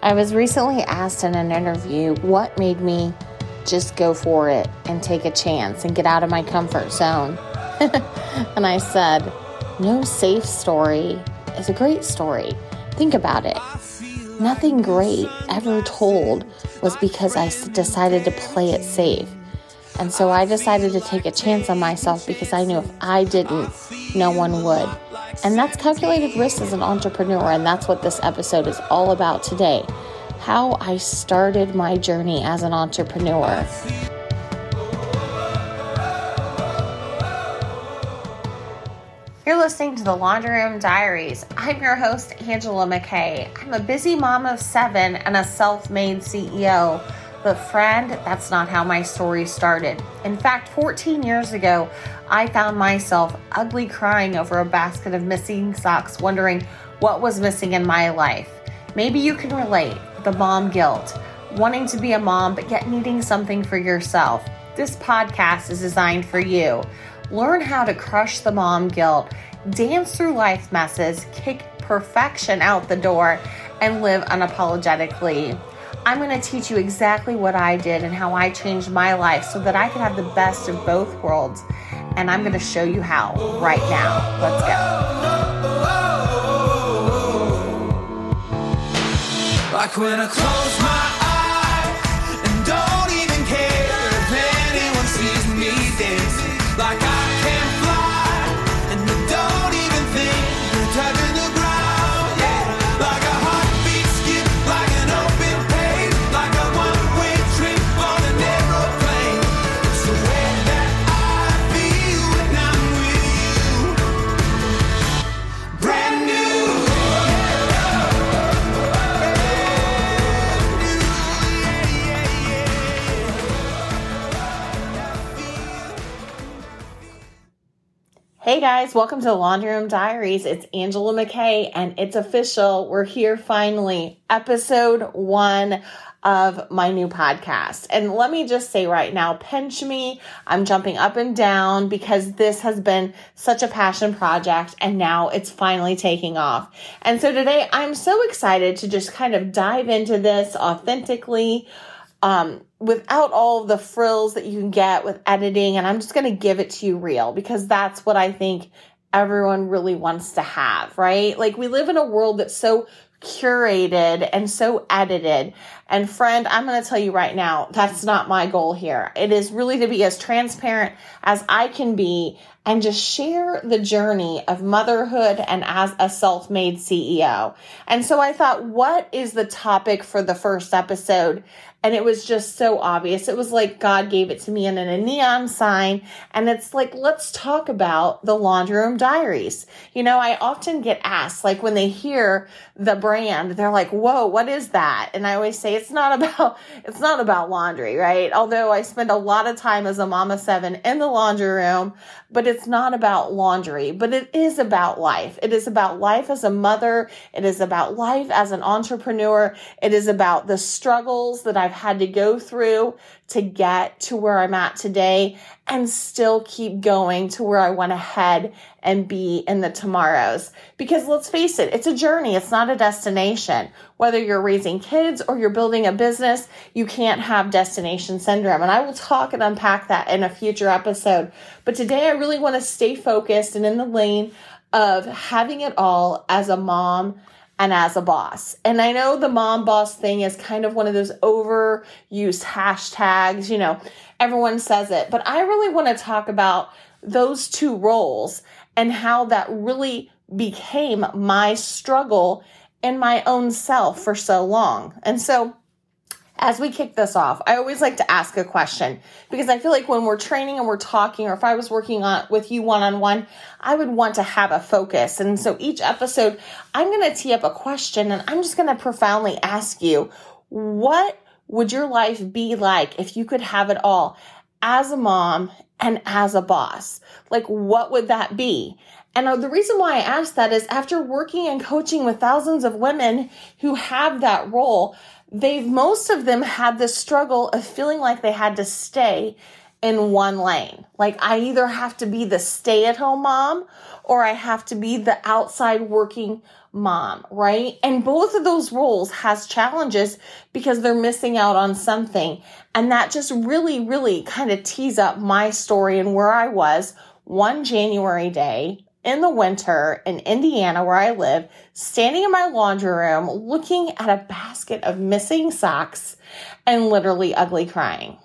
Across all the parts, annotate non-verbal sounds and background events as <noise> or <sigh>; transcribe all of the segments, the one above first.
I was recently asked in an interview what made me just go for it and take a chance and get out of my comfort zone. <laughs> and I said, No safe story is a great story. Think about it. Nothing great ever told was because I decided to play it safe. And so I decided to take a chance on myself because I knew if I didn't, no one would. And that's calculated risk as an entrepreneur. And that's what this episode is all about today how I started my journey as an entrepreneur. You're listening to the Laundry Room Diaries. I'm your host, Angela McKay. I'm a busy mom of seven and a self made CEO. But, friend, that's not how my story started. In fact, 14 years ago, I found myself ugly crying over a basket of missing socks, wondering what was missing in my life. Maybe you can relate the mom guilt, wanting to be a mom, but yet needing something for yourself. This podcast is designed for you. Learn how to crush the mom guilt, dance through life messes, kick perfection out the door, and live unapologetically. I'm going to teach you exactly what I did and how I changed my life so that I can have the best of both worlds. And I'm going to show you how right now. Let's go. Like when I close my Hey guys, welcome to the Laundry Room Diaries. It's Angela McKay and it's official. We're here finally, episode one of my new podcast. And let me just say right now, pinch me. I'm jumping up and down because this has been such a passion project and now it's finally taking off. And so today I'm so excited to just kind of dive into this authentically um, without all the frills that you can get with editing. And I'm just going to give it to you real because that's what I think everyone really wants to have, right? Like we live in a world that's so curated and so edited. And friend, I'm going to tell you right now, that's not my goal here. It is really to be as transparent as I can be and just share the journey of motherhood and as a self made CEO. And so I thought, what is the topic for the first episode? And it was just so obvious. It was like God gave it to me in a neon sign. And it's like, let's talk about the laundry room diaries. You know, I often get asked, like when they hear the brand, they're like, whoa, what is that? And I always say, it's not <laughs> about, it's not about laundry, right? Although I spend a lot of time as a mama seven in the laundry room, but it's not about laundry, but it is about life. It is about life as a mother. It is about life as an entrepreneur. It is about the struggles that I've had to go through to get to where I'm at today and still keep going to where I want to head and be in the tomorrows. Because let's face it, it's a journey. It's not a destination. Whether you're raising kids or you're building a business, you can't have destination syndrome. And I will talk and unpack that in a future episode. But today I really want to stay focused and in the lane of having it all as a mom and as a boss. And I know the mom boss thing is kind of one of those overused hashtags, you know, everyone says it, but I really want to talk about those two roles and how that really became my struggle in my own self for so long. And so as we kick this off, I always like to ask a question because I feel like when we're training and we're talking, or if I was working on with you one on one, I would want to have a focus. And so each episode, I'm going to tee up a question and I'm just going to profoundly ask you, what would your life be like if you could have it all as a mom and as a boss? Like, what would that be? And uh, the reason why I ask that is after working and coaching with thousands of women who have that role, they've most of them had this struggle of feeling like they had to stay in one lane. Like I either have to be the stay at home mom or I have to be the outside working mom, right? And both of those roles has challenges because they're missing out on something. And that just really, really kind of tees up my story and where I was one January day in the winter in Indiana where I live, standing in my laundry room looking at a basket of missing socks and literally ugly crying.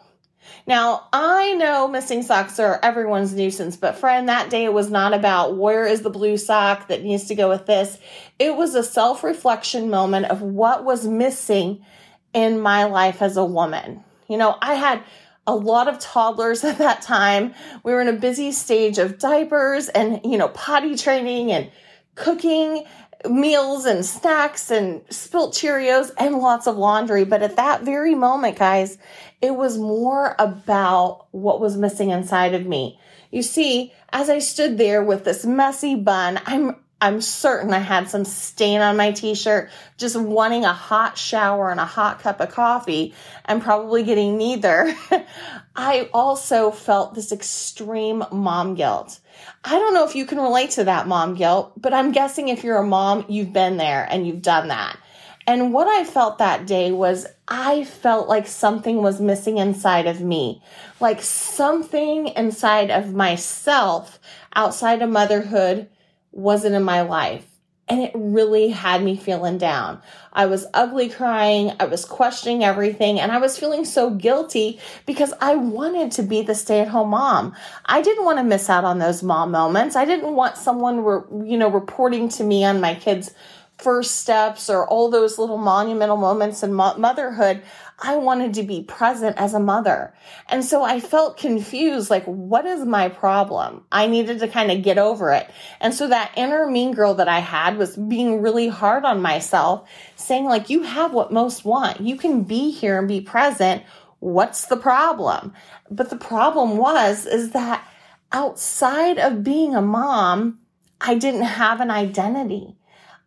Now, I know missing socks are everyone's nuisance, but friend, that day it was not about where is the blue sock that needs to go with this. It was a self reflection moment of what was missing in my life as a woman. You know, I had a lot of toddlers <laughs> at that time. We were in a busy stage of diapers and, you know, potty training and cooking meals and snacks and spilt Cheerios and lots of laundry. But at that very moment, guys, it was more about what was missing inside of me. You see, as I stood there with this messy bun, I'm I'm certain I had some stain on my t-shirt, just wanting a hot shower and a hot cup of coffee and probably getting neither. <laughs> I also felt this extreme mom guilt. I don't know if you can relate to that mom guilt, but I'm guessing if you're a mom, you've been there and you've done that. And what I felt that day was I felt like something was missing inside of me, like something inside of myself outside of motherhood wasn't in my life. And it really had me feeling down. I was ugly crying. I was questioning everything and I was feeling so guilty because I wanted to be the stay at home mom. I didn't want to miss out on those mom moments. I didn't want someone, re- you know, reporting to me on my kids' first steps or all those little monumental moments in mo- motherhood. I wanted to be present as a mother. And so I felt confused like, what is my problem? I needed to kind of get over it. And so that inner mean girl that I had was being really hard on myself, saying, like, you have what most want. You can be here and be present. What's the problem? But the problem was, is that outside of being a mom, I didn't have an identity.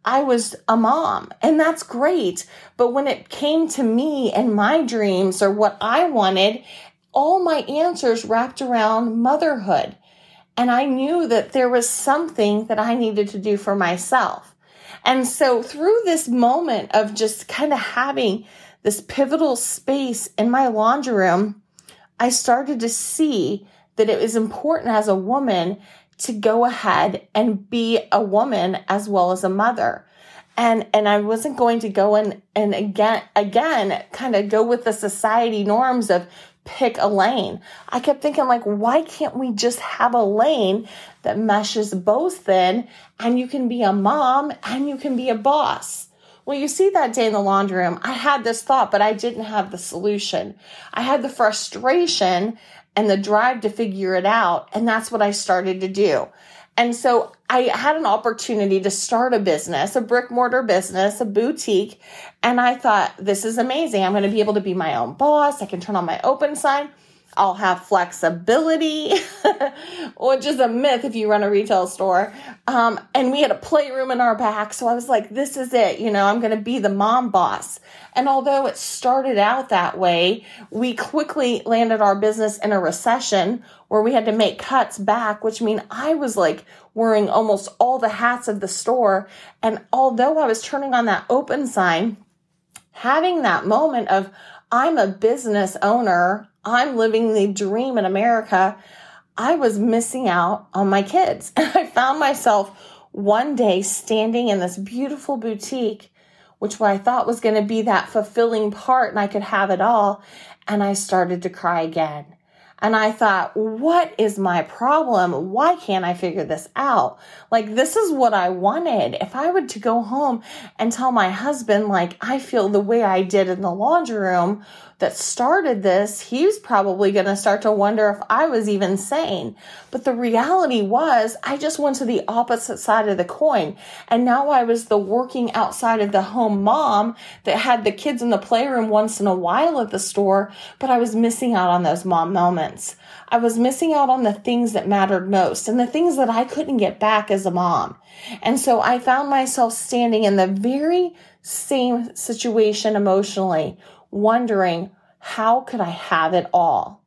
I was a mom and that's great. But when it came to me and my dreams or what I wanted, all my answers wrapped around motherhood. And I knew that there was something that I needed to do for myself. And so through this moment of just kind of having this pivotal space in my laundry room, I started to see that it was important as a woman to go ahead and be a woman as well as a mother. And, and I wasn't going to go and, and again, again, kind of go with the society norms of pick a lane. I kept thinking like, why can't we just have a lane that meshes both in and you can be a mom and you can be a boss? Well, you see that day in the laundry room, I had this thought, but I didn't have the solution. I had the frustration and the drive to figure it out. And that's what I started to do. And so I had an opportunity to start a business, a brick mortar business, a boutique. And I thought, this is amazing. I'm going to be able to be my own boss. I can turn on my open sign. I'll have flexibility, <laughs> which is a myth if you run a retail store. Um, and we had a playroom in our back. So I was like, this is it. You know, I'm going to be the mom boss. And although it started out that way, we quickly landed our business in a recession where we had to make cuts back, which mean I was like wearing almost all the hats of the store. And although I was turning on that open sign, having that moment of, I'm a business owner. I'm living the dream in America. I was missing out on my kids. And <laughs> I found myself one day standing in this beautiful boutique, which I thought was going to be that fulfilling part and I could have it all. And I started to cry again. And I thought, what is my problem? Why can't I figure this out? Like, this is what I wanted. If I were to go home and tell my husband, like, I feel the way I did in the laundry room, that started this, he's probably going to start to wonder if I was even sane. But the reality was, I just went to the opposite side of the coin. And now I was the working outside of the home mom that had the kids in the playroom once in a while at the store, but I was missing out on those mom moments. I was missing out on the things that mattered most and the things that I couldn't get back as a mom. And so I found myself standing in the very same situation emotionally wondering, how could I have it all?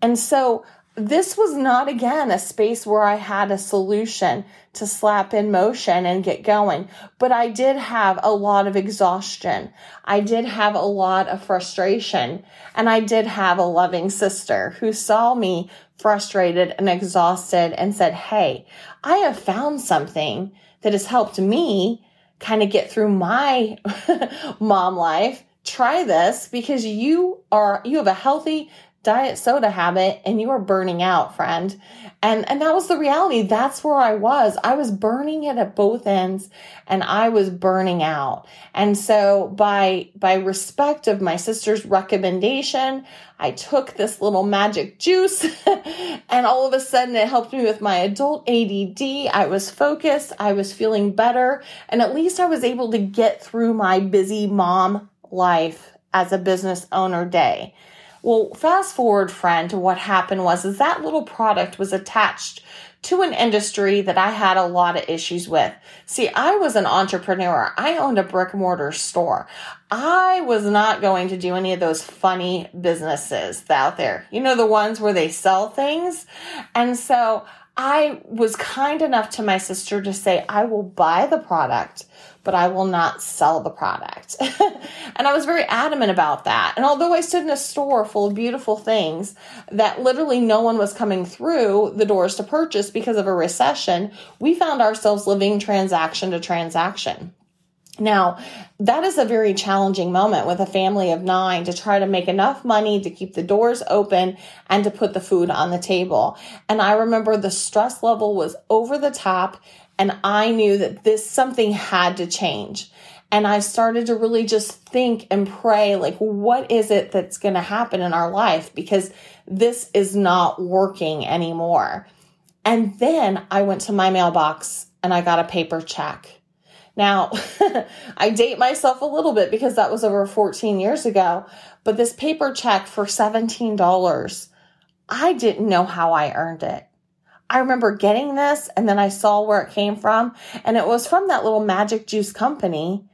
And so this was not again a space where I had a solution to slap in motion and get going, but I did have a lot of exhaustion. I did have a lot of frustration and I did have a loving sister who saw me frustrated and exhausted and said, Hey, I have found something that has helped me kind of get through my <laughs> mom life. Try this because you are, you have a healthy diet soda habit and you are burning out, friend. And, and that was the reality. That's where I was. I was burning it at both ends and I was burning out. And so by, by respect of my sister's recommendation, I took this little magic juice <laughs> and all of a sudden it helped me with my adult ADD. I was focused. I was feeling better. And at least I was able to get through my busy mom life as a business owner day. Well, fast forward, friend, what happened was is that little product was attached to an industry that I had a lot of issues with. See, I was an entrepreneur. I owned a brick mortar store. I was not going to do any of those funny businesses out there. You know, the ones where they sell things. And so I was kind enough to my sister to say, I will buy the product but I will not sell the product. <laughs> and I was very adamant about that. And although I stood in a store full of beautiful things that literally no one was coming through the doors to purchase because of a recession, we found ourselves living transaction to transaction. Now, that is a very challenging moment with a family of nine to try to make enough money to keep the doors open and to put the food on the table. And I remember the stress level was over the top and I knew that this something had to change. And I started to really just think and pray, like, what is it that's going to happen in our life? Because this is not working anymore. And then I went to my mailbox and I got a paper check. Now, <laughs> I date myself a little bit because that was over 14 years ago, but this paper check for $17, I didn't know how I earned it. I remember getting this and then I saw where it came from and it was from that little magic juice company.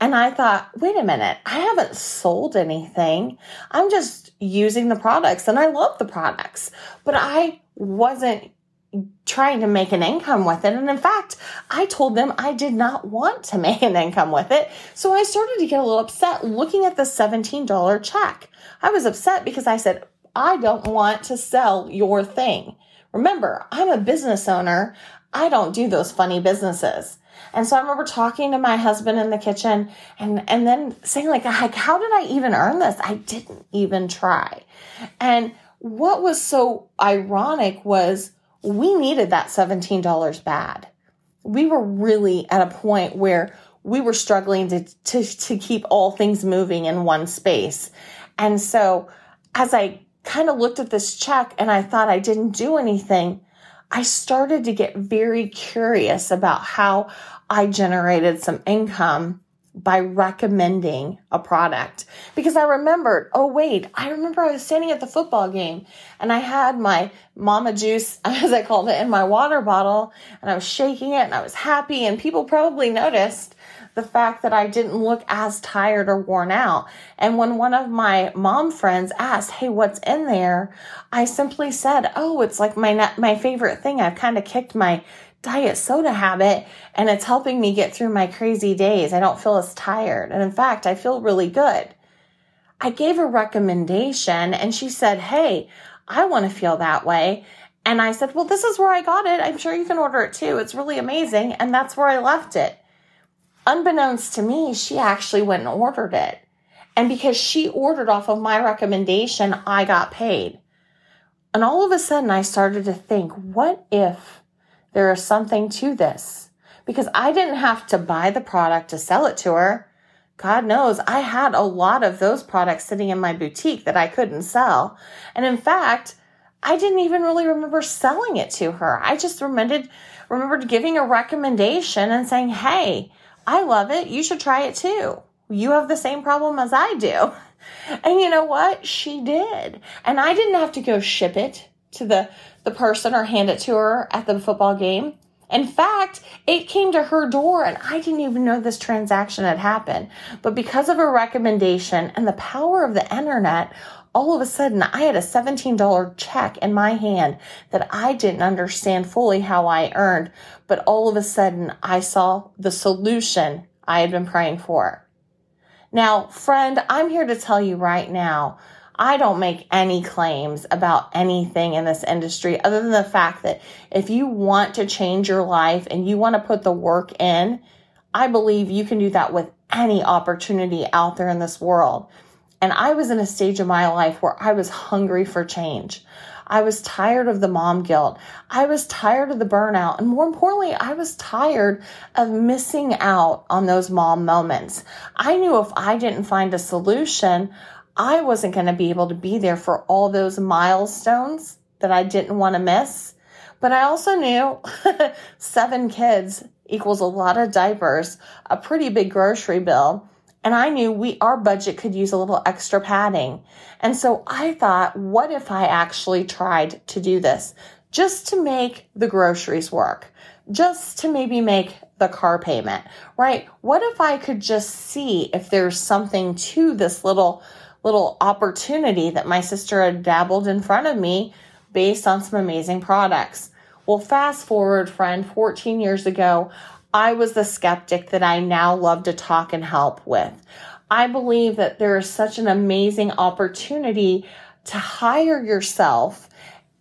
And I thought, wait a minute, I haven't sold anything. I'm just using the products and I love the products, but I wasn't trying to make an income with it. And in fact, I told them I did not want to <laughs> make an income with it. So I started to get a little upset looking at the $17 check. I was upset because I said, I don't want to sell your thing. Remember, I'm a business owner. I don't do those funny businesses. And so I remember talking to my husband in the kitchen and, and then saying like, how did I even earn this? I didn't even try. And what was so ironic was we needed that $17 bad. We were really at a point where we were struggling to, to, to keep all things moving in one space. And so as I kind of looked at this check and I thought I didn't do anything, I started to get very curious about how I generated some income by recommending a product because I remembered, oh wait, I remember I was standing at the football game and I had my mama juice, <laughs> as I called it, in my water bottle and I was shaking it and I was happy and people probably noticed the fact that I didn't look as tired or worn out. And when one of my mom friends asked, Hey, what's in there? I simply said, Oh, it's like my, my favorite thing. I've kind of kicked my diet soda habit and it's helping me get through my crazy days. I don't feel as tired. And in fact, I feel really good. I gave a recommendation and she said, Hey, I want to feel that way. And I said, Well, this is where I got it. I'm sure you can order it too. It's really amazing. And that's where I left it unbeknownst to me, she actually went and ordered it. And because she ordered off of my recommendation, I got paid. And all of a sudden, I started to think, what if there is something to this? Because I didn't have to buy the product to sell it to her. God knows I had a lot of those products sitting in my boutique that I couldn't sell. And in fact, I didn't even really remember selling it to her. I just remembered, remembered giving a recommendation and saying, Hey, I love it. You should try it too. You have the same problem as I do. <laughs> And you know what? She did. And I didn't have to go ship it to the, the person or hand it to her at the football game. In fact, it came to her door and I didn't even know this transaction had happened. But because of a recommendation and the power of the internet, all of a sudden I had a $17 check in my hand that I didn't understand fully how I earned, but all of a sudden I saw the solution I had been praying for. Now, friend, I'm here to tell you right now, I don't make any claims about anything in this industry other than the fact that if you want to change your life and you want to put the work in, I believe you can do that with any opportunity out there in this world. And I was in a stage of my life where I was hungry for change. I was tired of the mom guilt. I was tired of the burnout. And more importantly, I was tired of missing out on those mom moments. I knew if I didn't find a solution, I wasn't going to be able to be there for all those milestones that I didn't want to miss. But I also knew <laughs> seven kids equals a lot of diapers, a pretty big grocery bill. And I knew we, our budget could use a little extra padding. And so I thought, what if I actually tried to do this just to make the groceries work? Just to maybe make the car payment, right? What if I could just see if there's something to this little, little opportunity that my sister had dabbled in front of me based on some amazing products? Well, fast forward, friend, 14 years ago, I was the skeptic that I now love to talk and help with. I believe that there is such an amazing opportunity to hire yourself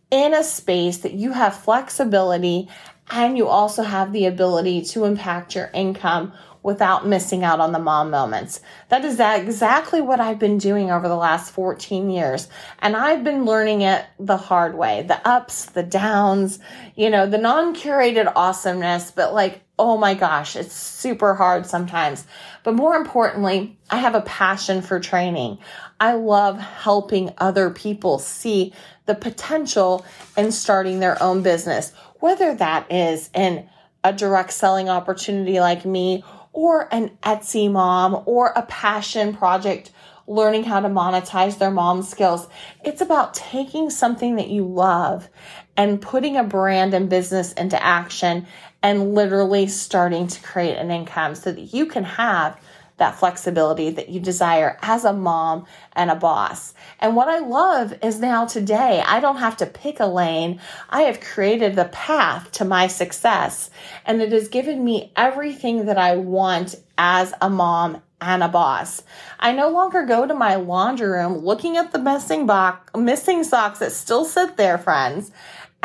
in a space that you have flexibility and you also have the ability to impact your income without missing out on the mom moments. That is exactly what I've been doing over the last 14 years. And I've been learning it the hard way the ups, the downs, you know, the non curated awesomeness, but like, oh my gosh, it's super hard sometimes. But more importantly, I have a passion for training. I love helping other people see the potential in starting their own business, whether that is in a direct selling opportunity like me or an Etsy mom or a passion project learning how to monetize their mom skills. It's about taking something that you love and putting a brand and business into action and literally starting to create an income so that you can have that flexibility that you desire as a mom and a boss. And what I love is now today, I don't have to pick a lane. I have created the path to my success and it has given me everything that I want as a mom and a boss. I no longer go to my laundry room looking at the missing box, missing socks that still sit there, friends.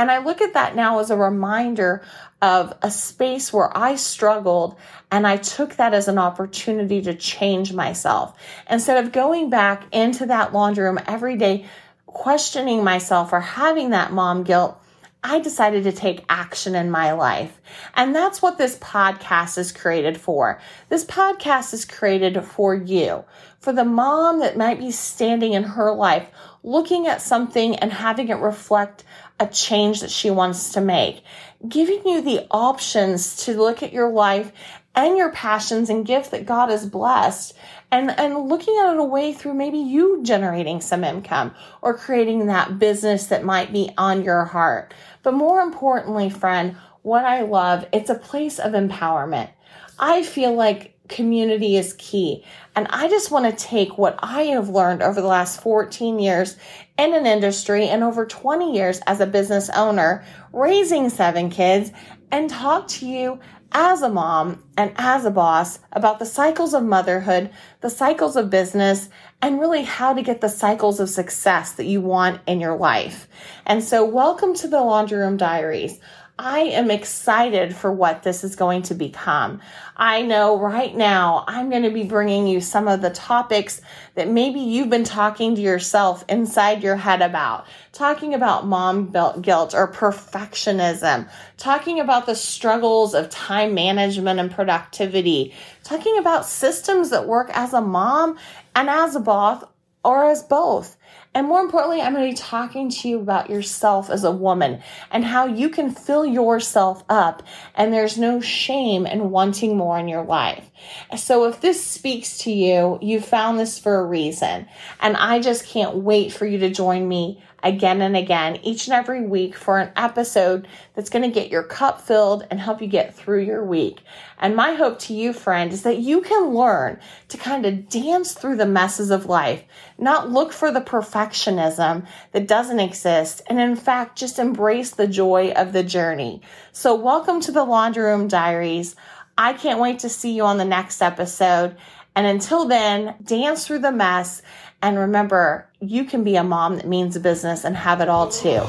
And I look at that now as a reminder of a space where I struggled and I took that as an opportunity to change myself. Instead of going back into that laundry room every day, questioning myself or having that mom guilt, I decided to take action in my life. And that's what this podcast is created for. This podcast is created for you, for the mom that might be standing in her life, looking at something and having it reflect a change that she wants to make, giving you the options to look at your life and your passions and gifts that God has blessed and, and looking at it a way through maybe you generating some income or creating that business that might be on your heart. But more importantly, friend, what I love, it's a place of empowerment. I feel like community is key. And I just want to take what I have learned over the last 14 years in an industry and over 20 years as a business owner, raising seven kids, and talk to you as a mom and as a boss about the cycles of motherhood, the cycles of business, and really how to get the cycles of success that you want in your life. And so, welcome to the Laundry Room Diaries. I am excited for what this is going to become. I know right now I'm going to be bringing you some of the topics that maybe you've been talking to yourself inside your head about. Talking about mom guilt or perfectionism, talking about the struggles of time management and productivity, talking about systems that work as a mom and as a boss or as both. And more importantly, I'm going to be talking to you about yourself as a woman and how you can fill yourself up and there's no shame in wanting more in your life. So if this speaks to you, you found this for a reason. And I just can't wait for you to join me again and again each and every week for an episode that's going to get your cup filled and help you get through your week. And my hope to you, friend, is that you can learn to kind of dance through the messes of life, not look for the perfectionism that doesn't exist, and in fact, just embrace the joy of the journey. So, welcome to the Laundry Room Diaries. I can't wait to see you on the next episode. And until then, dance through the mess. And remember, you can be a mom that means business and have it all too.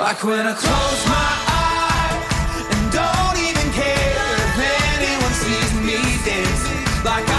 Like when I close my eyes and don't even care if anyone sees me dancing. Like I